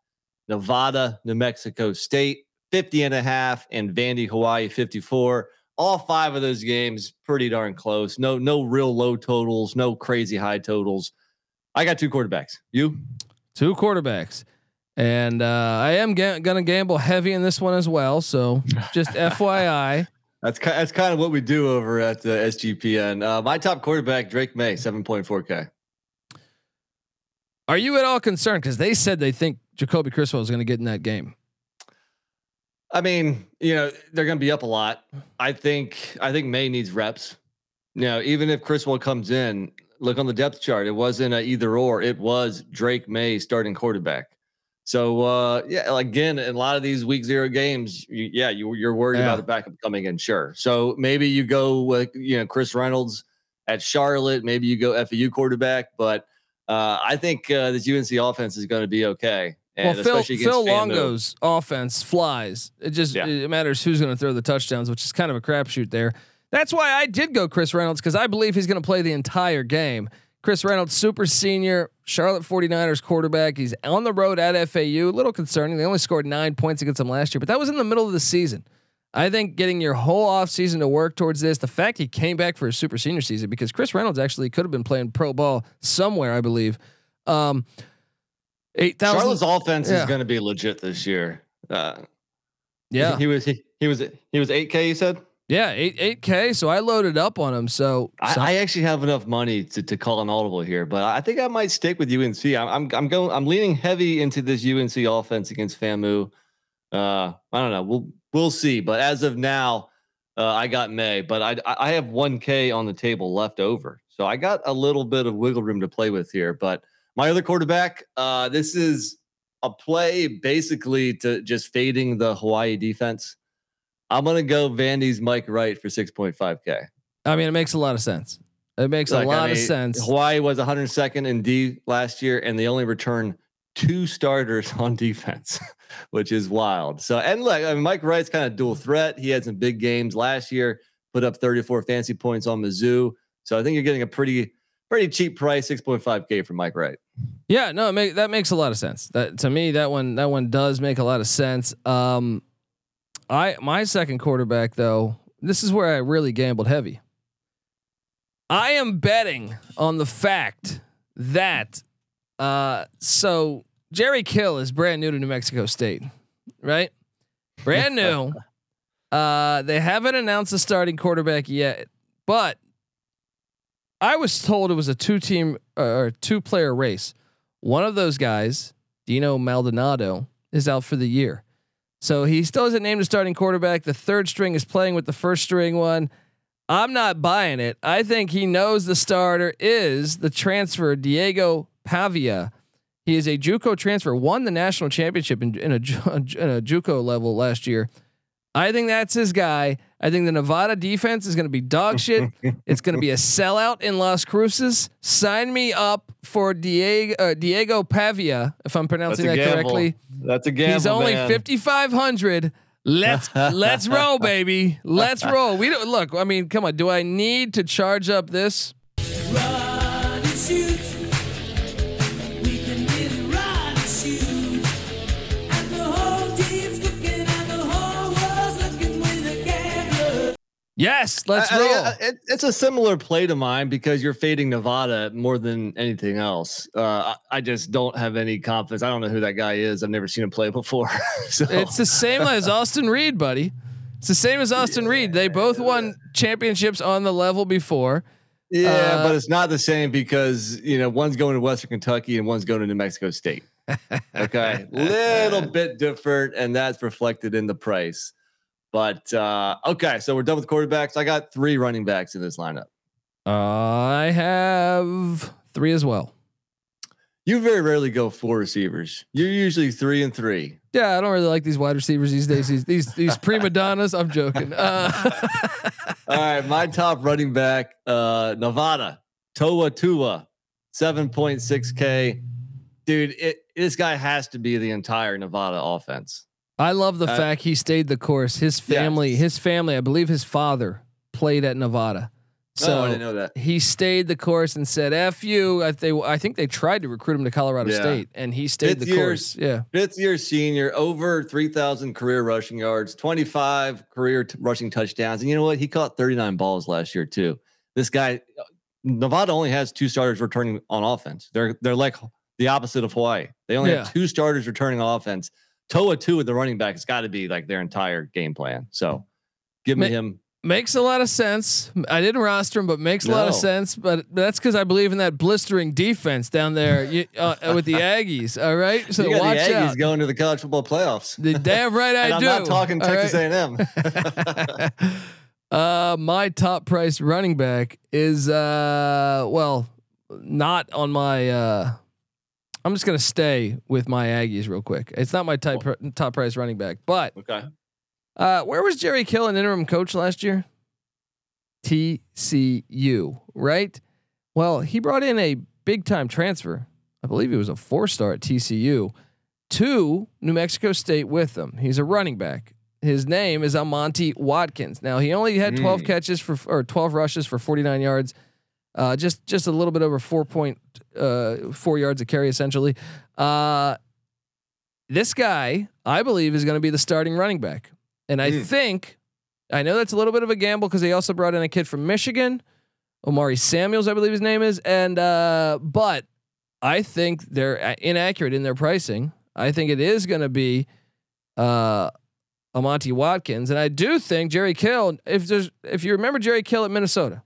Nevada, New Mexico State 50 and a half, and Vandy, Hawaii 54. All five of those games pretty darn close. No, no real low totals, no crazy high totals. I got two quarterbacks. You? Two quarterbacks. And uh, I am ga- going to gamble heavy in this one as well. So just FYI. That's ki- that's kind of what we do over at the SGPN. Uh, my top quarterback, Drake May, 7.4K. Are you at all concerned? Because they said they think Jacoby Criswell is going to get in that game. I mean, you know, they're going to be up a lot. I think I think May needs reps. You know, even if Criswell comes in, look on the depth chart. It wasn't a either or. It was Drake May starting quarterback. So uh, yeah, again, in a lot of these week zero games, you, yeah, you, you're worried Yeah. about the backup coming in. Sure. So maybe you go with you know Chris Reynolds at Charlotte. Maybe you go FAU quarterback, but uh, I think uh, this UNC offense is going to be okay. Well, Phil, Phil. Longo's offense flies. It just Yeah. it matters who's going to throw the touchdowns, which is kind of a crapshoot there. That's why I did go Chris Reynolds because I believe he's going to play the entire game. Chris Reynolds, super senior, Charlotte 49ers quarterback. He's on the road at FAU. A little concerning. They only scored nine points against them last year, but that was in the middle of the season. I think getting your whole offseason to work towards this, the fact he came back for his super senior season, because Chris Reynolds actually could have been playing pro ball somewhere, I believe. Um, 8,000. Charlotte's offense Yeah. is going to be legit this year. Uh, Yeah. he was he, he was he was eight k. You said Yeah, eight eight K. So I loaded up on him. So, so- I, I actually have enough money to, to call an audible here, but I think I might stick with UNC. I'm I'm, I'm going I'm leaning heavy into this UNC offense against FAMU. Uh, I don't know. We'll we'll see. But as of now, uh, I got May, but I I have one K on the table left over, so I got a little bit of wiggle room to play with here. But my other quarterback, uh, this is a play basically to just fading the Hawaii defense. I'm gonna go Vandy's Mike Wright for 6.5K. I mean, it makes a lot of sense. It makes Like, a I lot of mean, sense. Hawaii was 102nd in D last year, and they only returned two starters on defense, which is wild. So, and look, I mean, Mike Wright's kind of dual threat. He had some big games last year, put up 34 fancy points on Mizzou. So, I think you're getting a pretty, pretty cheap price, 6.5K for Mike Wright. Yeah, no, make, that makes a lot of sense. That to me, that one that one does make a lot of sense. Um, I my second quarterback though, this is where I really gambled heavy. I am betting on the fact that uh, so Jerry Kill is brand new to New Mexico State, right? Brand new. uh, they haven't announced a starting quarterback yet, but I was told it was a two team uh, or two player race. One of those guys, Dino Maldonado, is out for the year. So he still isn't named a starting quarterback. The third string is playing with the first string one. I'm not buying it. I think he knows the starter is the transfer Diego Pavia. He is a JUCO transfer, won the national championship in, in a in a JUCO level last year. I think that's his guy. I think the Nevada defense is going to be dog shit. it's going to be a sellout in Las Cruces. Sign me up for Diego uh, Diego Pavia, if I'm pronouncing that correctly. That's a gamble. He's only 5500. Let's let's roll, baby. Let's roll. We don't look. I mean, come on. Do I need to charge up this? Yes, let's I- I- roll. I- it- it's a similar play to mine because you're fading Nevada more than anything else. Uh, I, just don't have any confidence. I don't know who that guy is. I've never seen him play before. so It's the same as Austin Reed, buddy. It's the same as Austin Reed. They both won championships on the level before. yeah, uh, but it's not the same because you know one's going to Western Kentucky and one's going to New Mexico State. Okay, little bit different, and that's reflected in the price. But uh, okay, so we're done with quarterbacks. I got three running backs in this lineup. I have three as well. You very rarely go four receivers. You're usually three and three. Yeah, I don't really like these wide receivers these days. These these, these prima donnas. I'm joking. Uh, All right, my top running back, uh, Nevada, Toa Taua, 7.6K. Dude, it, this guy has to be the entire Nevada offense. I love the Uh, fact he stayed the course. His family, Yes. his family, I believe his father played at Nevada. So oh, I didn't know that. he stayed the course and said "f you." I, they, I think they tried to recruit him to Colorado Yeah. State, and he stayed Fifth the years. course. Yeah, Fifth year senior, over 3,000 career rushing yards, 25 career t- rushing touchdowns. And you know what? He caught 39 balls last year, too. This guy, Nevada only has two starters returning on offense. They're they're like the opposite of Hawaii. They only Yeah. have two starters returning on offense. Toa Taua with the running back. It's got to be like their entire game plan. So give me Ma- him. makes a lot of sense. I didn't roster him, but makes a lot of sense. But that's because I believe in that blistering defense down there you, uh, with the Aggies. All right, so you got watch the Aggies out. going to the college football playoffs. The damn right I and I'm not talking Texas right? A&M. uh, my top price running back is uh, well, not on my. I'm just gonna stay with my Aggies real quick. It's not my type top price running back, but okay. uh, where was Jerry Kill an interim coach last year? TCU, right? Well, he brought in a big time transfer. I believe he was a four star at TCU to New Mexico State with them. He's a running back. His name is Ahmonte Watkins. Now he only had 12 Mm. catches for or 12 rushes for 49 yards. Uh, just just a little bit over four point uh, four yards of carry essentially. Uh, this guy, I believe, is going to be the starting running back, and I Mm. think I know that's a little bit of a gamble because they also brought in a kid from Michigan, Omari Samuels, I believe his name is, and uh, but I think they're uh, inaccurate in their pricing. I think it is going to be uh, Ahmonte Watkins, and I do think Jerry Kill. If there's, if you remember Jerry Kill at Minnesota,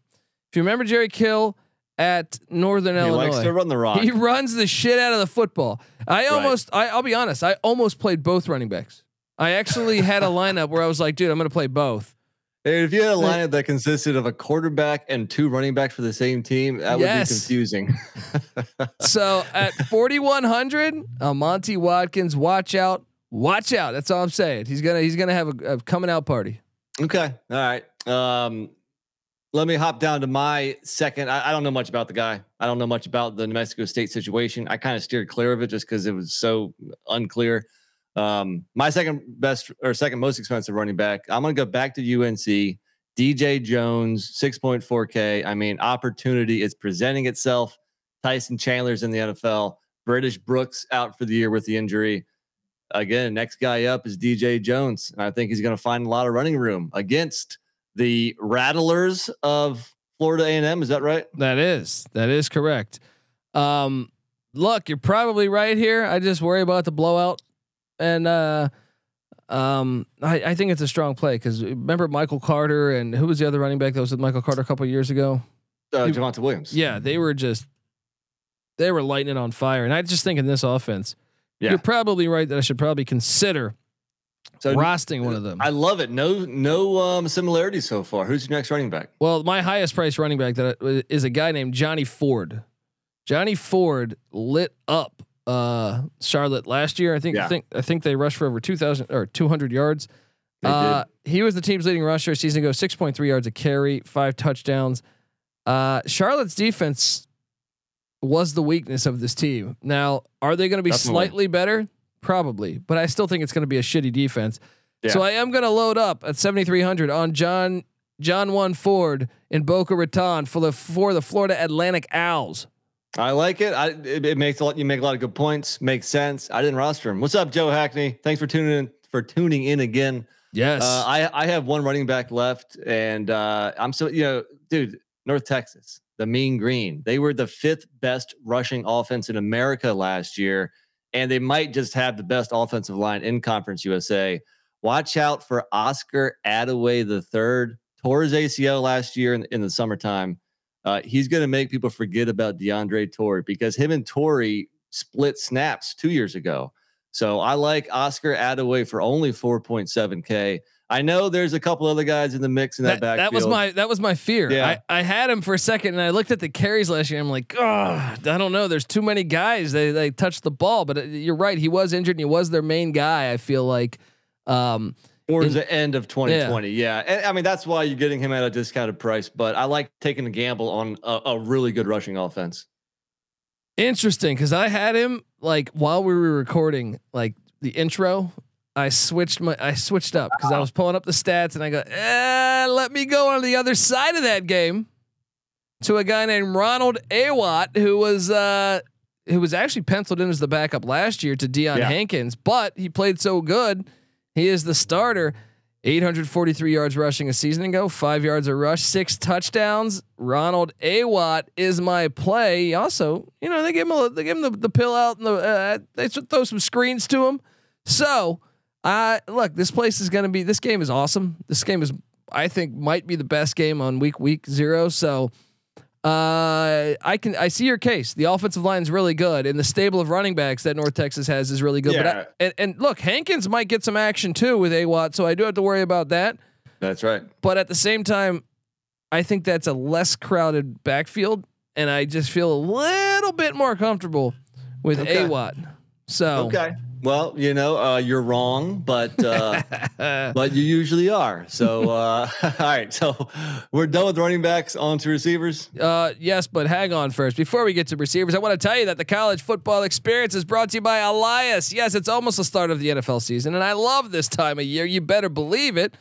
if you remember Jerry Kill at Northern He Illinois, likes to run the rock. he runs the shit out of the football. I Right. almost, I, I'll be honest, I almost played both running backs. I actually had a lineup where I was like, dude, I'm going to play both. If you had a lineup that consisted of a quarterback and two running backs for the same team, that would be confusing. So at 4,100, uh, Monty Watkins, watch out, watch out. That's all I'm saying. He's gonna, he's gonna have a, a coming out party. okay. All right. Um, let me hop down to my second. I, I don't know much about the guy. I don't know much about the New Mexico State situation. I kind of steered clear of it just because it was so unclear. Um, my second best or second most expensive running back. I'm gonna go back to UNC. DJ Jones, 6.4K. I mean, opportunity is presenting itself. Tyson Chandler's in the NFL. British Brooks out for the year with the injury. Again, next guy up is DJ Jones. And I think he's going to find a lot of running room against the Rattlers of Florida A&M. Is that right? That is, that is correct. Um, look, you're probably right here. I just worry about the blowout, and uh, um, I, I think it's a strong play because remember Michael Carter and who was the other running back that was with Michael Carter a couple of years ago? Uh, Javonte Williams. Yeah, they were just they were lighting it on fire, and I just think in this offense, Yeah. you're probably right that I should probably consider So rosting one of them. I love it. No, no um, similarities so far. Who's your next running back? Well, my highest price running back that I- is a guy named Johnny Ford. Johnny Ford lit up uh, Charlotte last year. I think I think I think they rushed for over two thousand or two hundred yards. They Uh, he was the team's leading rusher a season ago, six point three yards a carry, five touchdowns. Uh, Charlotte's defense was the weakness of this team. Now, are they going to be Definitely. slightly better? Probably, but I still think it's going to be a shitty defense. So I am going to load up at 7300 on John John One Ford in Boca Raton for the for the Florida Atlantic Owls. I like it. I, it, it makes a lot. You make a lot of good points. Makes sense. I didn't roster him. What's up, Joe Hackney? Thanks for tuning in. For tuning in again. Yes. Uh, I I have one running back left, and uh, I'm so you know, dude, North Texas, the Mean Green. They were the fifth best rushing offense in America last year, and they might just have the best offensive line in Conference USA. Watch out for Oscar Adaway the third. Tore his ACL last year in, in the summertime. Uh, he's going to make people forget about DeAndre Torrey because him and Torrey split snaps two years ago. So I like Oscar Adaway for only 4.7K. I know there's a couple other guys in the mix in that, That, backfield. that was my that was my fear. Yeah. I, I had him for a second and I looked at the carries last year. I'm like, oh, I don't know. There's too many guys. They they touched the ball, but uh, you're right. He was injured and he was their main guy. I feel like. Um, towards the end of 2020. Yeah. And I mean, that's why you're getting him at a discounted price, but I like taking a gamble on a, a really good rushing offense. Interesting, because I had him like while we were recording, like the intro. I switched my I switched up because I was pulling up the stats and I go, eh, let me go on the other side of that game to a guy named Ronald Awatt, who was uh who was actually penciled in as the backup last year to Deion Yeah. Hankins, but he played so good. He is the starter. 843 yards rushing a season ago, five yards a rush, six touchdowns. Ronald Awatt is my play. He Also, you know, they give him a, they give him the, the pill out and the uh, they throw some screens to him. So, uh, look, this place is going to be. This game is awesome. This game is, I think, might be the best game on week week zero. So, uh, I can I see your case. The offensive line is really good, and the stable of running backs that North Texas has is really good. But I, and, and look, Hankins might get some action too with Awatt, so I do have to worry about that. That's right. But at the same time, I think that's a less crowded backfield, and I just feel a little bit more comfortable with Okay. Awatt. So Okay. Well, you know, uh, you're wrong, but uh, but you usually are. So, uh, all right. So we're done with running backs. On to receivers. Uh, yes, but hang on first. Before we get to receivers, I want to tell you that the college football experience is brought to you by Elias. Yes, it's almost the start of the NFL season, and I love this time of year. You better believe it.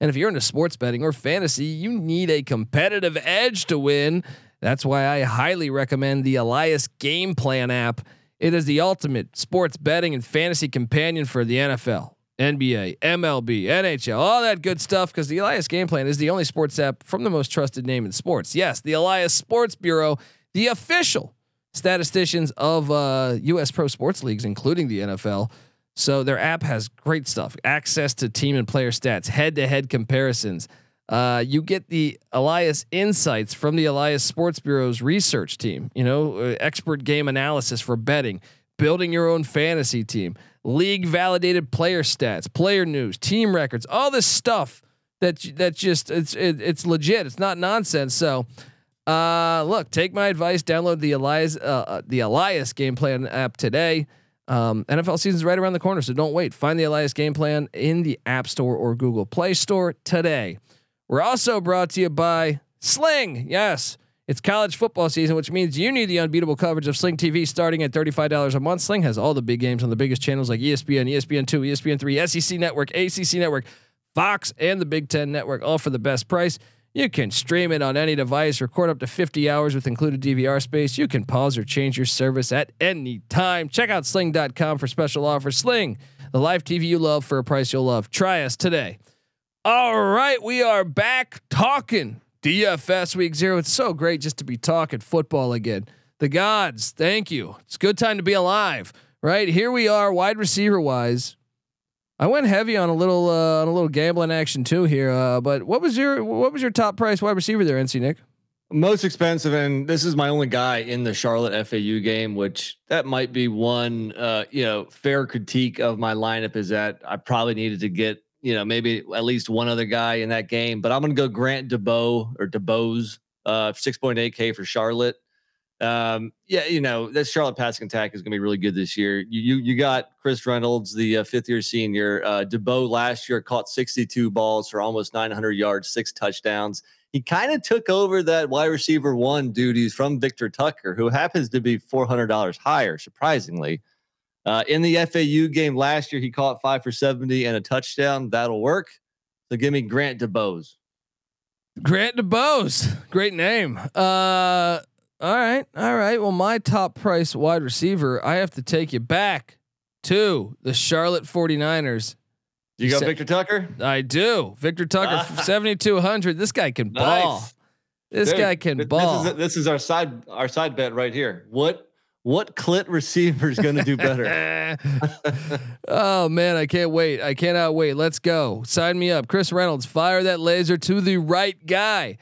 And if you're into sports betting or fantasy, you need a competitive edge to win. That's why I highly recommend the Elias Game Plan app. It is the ultimate sports betting and fantasy companion for the NFL, NBA, MLB, NHL, all that good stuff. Because the Elias Game Plan is the only sports app from the most trusted name in sports. Yes, the Elias Sports Bureau, the official statisticians of uh, U.S. pro sports leagues, including the NFL. So their app has great stuff: access to team and player stats, head-to-head comparisons. Uh, you get the Elias insights from the Elias Sports Bureau's research team. You know, uh, expert game analysis for betting, building your own fantasy team, league validated player stats, player news, team records, all this stuff that that just it's it, it's legit. It's not nonsense. So. Uh, look, take my advice. Download the Elias, uh, uh, the Elias game plan app today. Um, NFL season's right around the corner, so don't wait. Find the Elias game plan in the App Store or Google Play Store today. We're also brought to you by Sling. Yes, it's college football season, which means you need the unbeatable coverage of Sling TV starting at $35 a month. Sling has all the big games on the biggest channels like ESPN, ESPN2, ESPN3, SEC Network, ACC Network, Fox, and the Big Ten Network, all for the best price. You can stream it on any device, record up to 50 hours with included DVR space. You can pause or change your service at any time. Check out sling.com for special offers. Sling, the live TV you love for a price you'll love. Try us today. All right, we are back talking DFS week zero. It's so great just to be talking football again. The gods, thank you. It's a good time to be alive, right? Here we are, wide receiver wise. I went heavy on a little uh, on a little gambling action too here. Uh, but what was your what was your top price wide receiver there, NC Nick? Most expensive, and this is my only guy in the Charlotte FAU game, which that might be one, uh, you know, fair critique of my lineup is that I probably needed to get, you know, maybe at least one other guy in that game. But I'm going to go Grant DeBow or DuBose, uh, 6.8K for Charlotte. Um, yeah, you know, this Charlotte passing attack is going to be really good this year. You you, you got Chris Reynolds, the uh, fifth year senior. Uh, DeBow last year caught 62 balls for almost 900 yards, six touchdowns he kind of took over that wide receiver one duties from Victor Tucker, who happens to be four hundred dollars higher, surprisingly. Uh, in the FAU game last year, he caught five for seventy and a touchdown. That'll work. So give me Grant DuBose. Grant DuBose, great name. Uh, all right, all right. Well, my top price wide receiver, I have to take you back to the Charlotte 49ers. You got said- Victor Tucker? I do. Victor Tucker, Ah. 7,200. This guy can ball. Nice. This Dude, guy can ball. This is, this is our side our side bet right here. What what clit receiver is going to do better? oh man, I can't wait. I cannot wait. Let's go. Sign me up. Chris Reynolds, fire that laser to the right guy.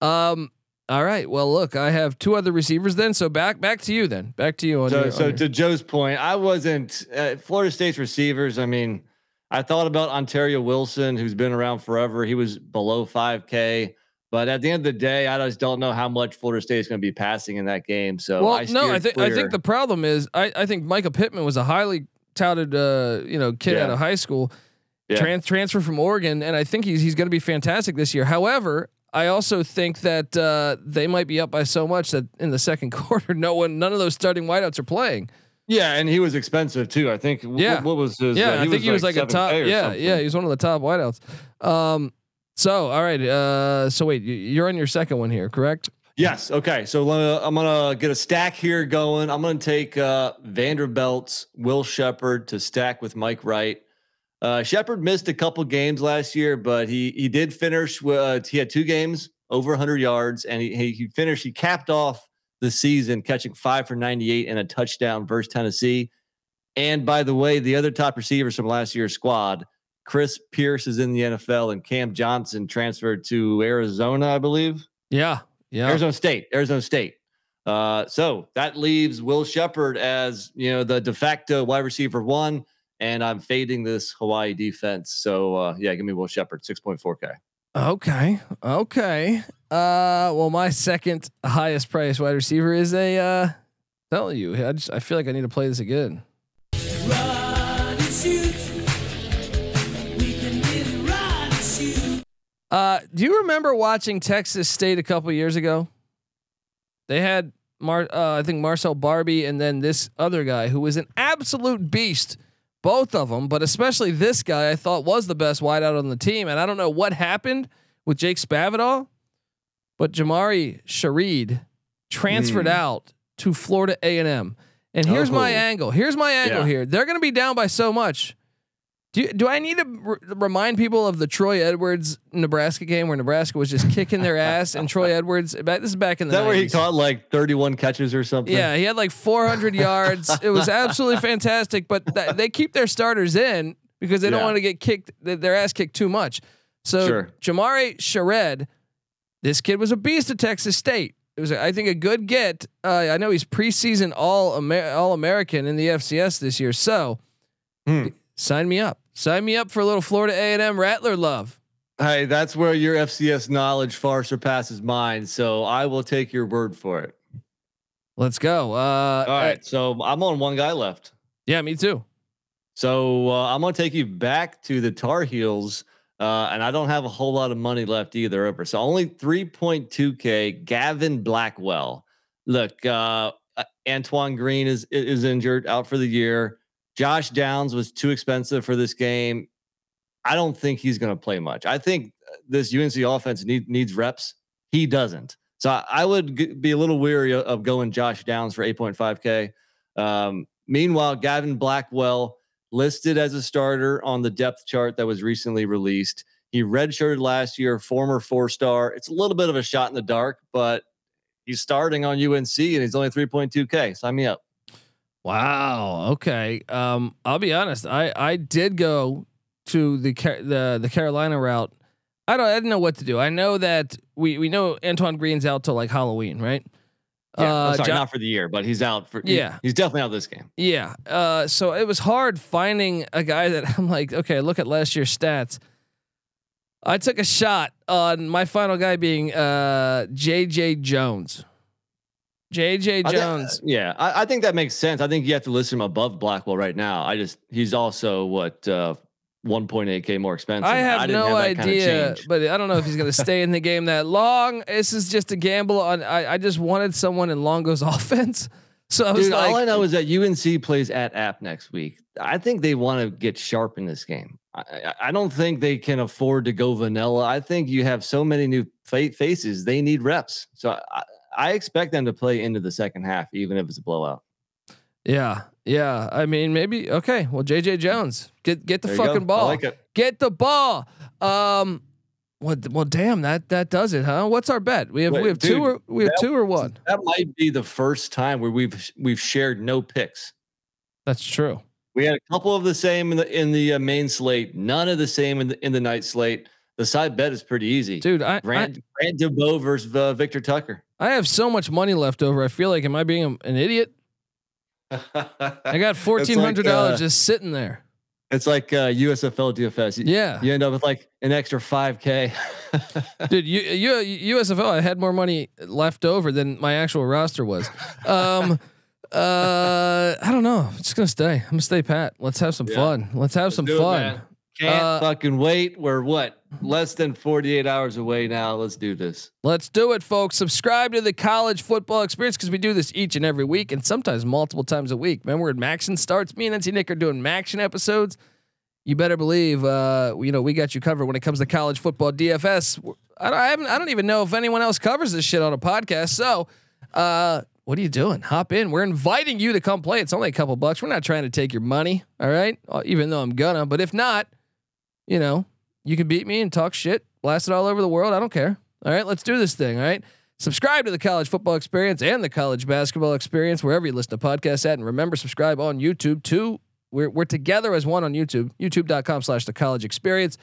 Um, All right. Well, look, I have two other receivers then. So back back to you then. Back to you on So, your, so on your- to Joe's point, I wasn't uh, Florida State's receivers. I mean, I thought about Ontario Wilson, who's been around forever. He was below 5K, but at the end of the day, I just don't know how much Florida State is going to be passing in that game. So, well, I no, I think I think the problem is I, I think Mycah Pittman was a highly touted uh, you know kid out of high school, Yeah. trans transfer from Oregon, and I think he's he's going to be fantastic this year. However, I also think that uh, they might be up by so much that in the second quarter, no one, none of those starting wideouts are playing. yeah, and he was expensive too. I think. Yeah. What, was his? Yeah, uh, I think he was like a top. Yeah, something. yeah, he was one of the top wideouts. Um, so all right, uh, so wait, you- you're on your second one here, correct? Yes. Okay. So I'm gonna get a stack here going. I'm gonna take uh, Vanderbilt's Will Sheppard to stack with Mike Wright. Uh, Sheppard missed a couple games last year, but he he did finish. Uh, he had two games over 100 yards, and he he, he finished. He capped off the season catching five for 98 and a touchdown versus Tennessee. And by the way, the other top receivers from last year's squad, Chris Pierce is in the NFL, and Cam Johnson transferred to Arizona, I believe. Yeah, yeah. Arizona State, Arizona State. Uh, so that leaves Will Sheppard as you know the de facto wide receiver one, and I'm fading this Hawaii defense. So uh, yeah, give me Will Sheppard, six point four K. Okay. Okay. Uh, well, my second highest price wide receiver is a. Uh, telling you, I just I feel like I need to play this again. Uh, do you remember watching Texas State a couple years ago? They had Mar, uh, I think Marcell Barbee, and then this other guy who was an absolute beast. Both of them, but especially this guy, I thought was the best wideout on the team. And I don't know what happened with Jake Spavital, but Jah'Marae Sheread transferred Hmm. out to Florida A and M. And here's my Oh. angle. Here's my angle Yeah. here. They're going to be down by so much. Do do I need to r- remind people of the Troy Edwards Nebraska game where Nebraska was just kicking their ass and Troy Edwards back this is back in Is the that where he caught like 31 catches or something? Yeah, he had like 400 yards. It was absolutely fantastic, but th- they keep their starters in because they don't want to get kicked th- their ass kicked too much. So Sure. Jah'Marae Sheread, this kid was a beast at Texas State. It was, I think, a good get. Uh, I know he's preseason all Amer- all American in the FCS this year. So Hmm. sign me up. Sign me up for a little Florida A and M Rattler love. Hey, that's where your FCS knowledge far surpasses mine. So I will take your word for it. Let's go. Uh, All right. So I'm on one guy left. yeah, me too. So uh, I'm going to take you back to the Tar Heels, uh, and I don't have a whole lot of money left either. Over so only 3.2k. Gavin Blackwell. Look, uh, uh, Antoine Green is is injured, out for the year. Josh Downs was too expensive for this game. I don't think he's going to play much. I think this UNC offense need, needs reps. He doesn't. So I, I would g- be a little weary of going Josh Downs for 8.5k. Um, meanwhile, Gavin Blackwell listed as a starter on the depth chart that was recently released. He redshirted last year, former four star. It's a little bit of a shot in the dark, but he's starting on UNC and he's only 3.2K. Sign me up. Wow. Okay. Um, I'll be honest. I I did go to the the the Carolina route. I don't. I didn't know what to do. I know that we we know Antoine Green's out till like Halloween, right? Yeah, Uh, sorry, Jo- not for the year, but he's out for. he- Yeah. he's definitely out this game. Yeah. Uh, so it was hard finding a guy that I'm like, okay, look at last year's stats. I took a shot on my final guy being uh, JJ Jones. JJ I thi- Jones. yeah, I, I think that makes sense. I think you have to list him above Blackwell right now. I just he's also what uh, 1.8k more expensive. I have didn't no that kind of idea, but I don't know if he's going to stay in the game that long. This is just a gamble on. I, I just wanted someone in Longo's offense, so I was Dude, like, all I know is that UNC plays at App next week. I think they want to get sharp in this game. I, I, I don't think they can afford to go vanilla. I think you have so many new faces; they need reps. So I, I expect them to play into the second half, even if it's a blowout. yeah, yeah. I mean, maybe okay. Well, JJ Jones, get get the There fucking ball. like. Get the ball. Um, what? Well, damn that that does it, huh? What's our bet? We have Wait, we have two or we have that two or one. That might be the first time where we've we've shared no picks. That's true. We had a couple of the same in the in the uh, main slate, none of the same in the in the night slate. The side bet is pretty easy. dude. I, I Grant Grant DeBow versus uh, Victor Tucker. I have so much money left over. I feel like am I being a- an idiot? I got fourteen hundred dollars uh, just sitting there. It's like uh, USFL DFS. You, Yeah, you end up with like an extra five k. dude. You, you USFL. I had more money left over than my actual roster was. Um, uh, I don't know. I'm just gonna stay. I'm gonna stay pat. Let's have some Yeah. fun. Let's have some do it, fun. man. Can't Uh, fucking wait. We're what less than forty eight hours away now. Let's do this. Let's do it, folks. Subscribe to the college football experience because we do this each and every week and sometimes multiple times a week. Remember when MACtion starts? Me and NC Nick are doing MACtion episodes. You better believe, uh, you know, we got you covered when it comes to college football DFS. I don't, I, haven't, I don't even know if anyone else covers this shit on a podcast. So, uh, what are you doing? Hop in. We're inviting you to come play. It's only a couple bucks. We're not trying to take your money. All right. Even though I'm gonna, but if not, you know, you can beat me and talk shit, blast it all over the world. I don't care. All right, let's do this thing. All right. Subscribe to the college football experience and the college basketball experience wherever you listen to podcasts at. And remember, subscribe on YouTube too. We're, we're together as one on YouTube, youtube.com slash the college experience.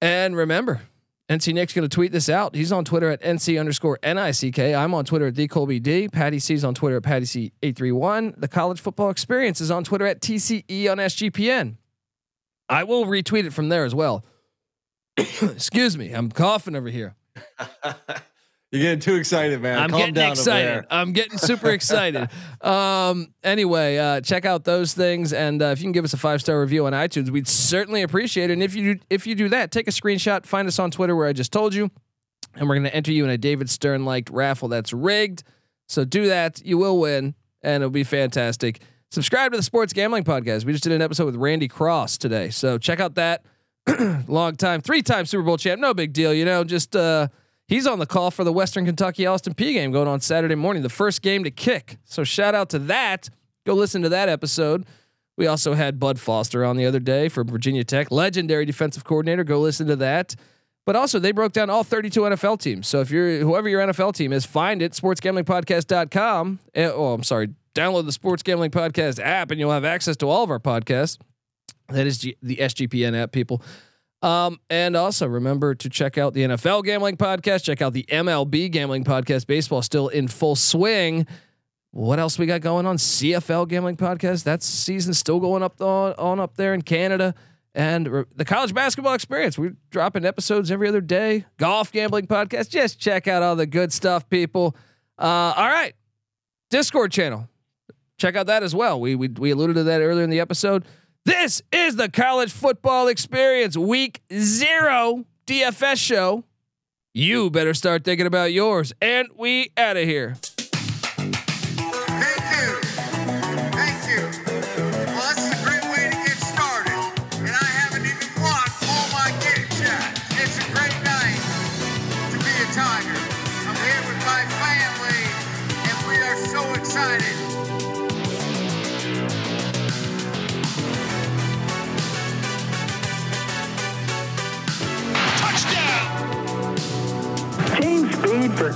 And remember, NC Nick's going to tweet this out. He's on Twitter at NC underscore NICK. I'm on Twitter at the Colby D. Patty C's on Twitter at Patty C831. The college football experience is on Twitter at TCE on SGPN. I will retweet it from there as well. Excuse me. I'm coughing over here. You're getting too excited, man. I'm Calm getting down excited. I'm getting super excited. Um, anyway, uh, check out those things, and uh, if you can give us a five star review on iTunes, we'd certainly appreciate it. And if you if you do that, take a screenshot, find us on Twitter where I just told you, and we're going to enter you in a David Stern liked raffle that's rigged. So do that, you will win, and it'll be fantastic. Subscribe to the Sports Gambling Podcast. We just did an episode with Randy Cross today, so check out that. Long time, three time Super Bowl champ, no big deal, you know. Just uh, he's on the call for the Western Kentucky Austin Peay game going on Saturday morning, the first game to kick. So shout out to that. Go listen to that episode. We also had Bud Foster on the other day for Virginia Tech, legendary defensive coordinator. Go listen to that. But also, they broke down all 32 NFL teams. So if you're whoever your NFL team is, find it sportsgamblingpodcast.com. Eh, Oh, I'm sorry. Download the Sports Gambling Podcast app, and you'll have access to all of our podcasts. That is G- the SGPN app, people. Um, and also remember to check out the NFL Gambling Podcast. Check out the MLB Gambling Podcast. Baseball still in full swing. What else we got going on? CFL Gambling Podcast. That season's still going up on, on up there in Canada. And re- the college basketball experience. We're dropping episodes every other day. Golf Gambling Podcast. Just check out all the good stuff, people. Uh, all right. Discord channel. Check out that as well. We, we we alluded to that earlier in the episode. This is the college football experience, week zero DFS show. You better start thinking about yours. And we out of here.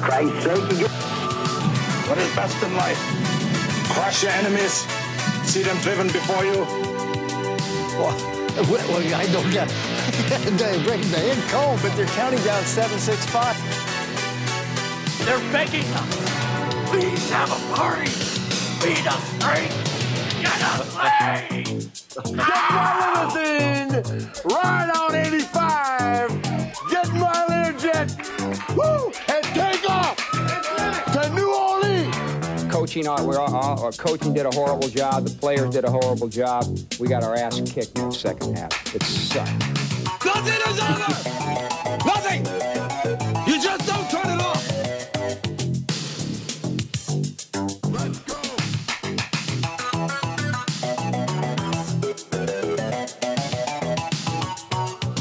Christ's sake. You get What is best in life? Crush your enemies, see them driven before you. Well, well, I don't get they bring the end cold, but they're counting down 765. They're begging us. Please have a party. Feed us drinks. Get us laid. my limousine! Ride on 85! Get my Learjet! Woo! Coaching, uh, we're, uh, our coaching did a horrible job. The players did a horrible job. We got our ass kicked in the second half. It sucked. Nothing is over.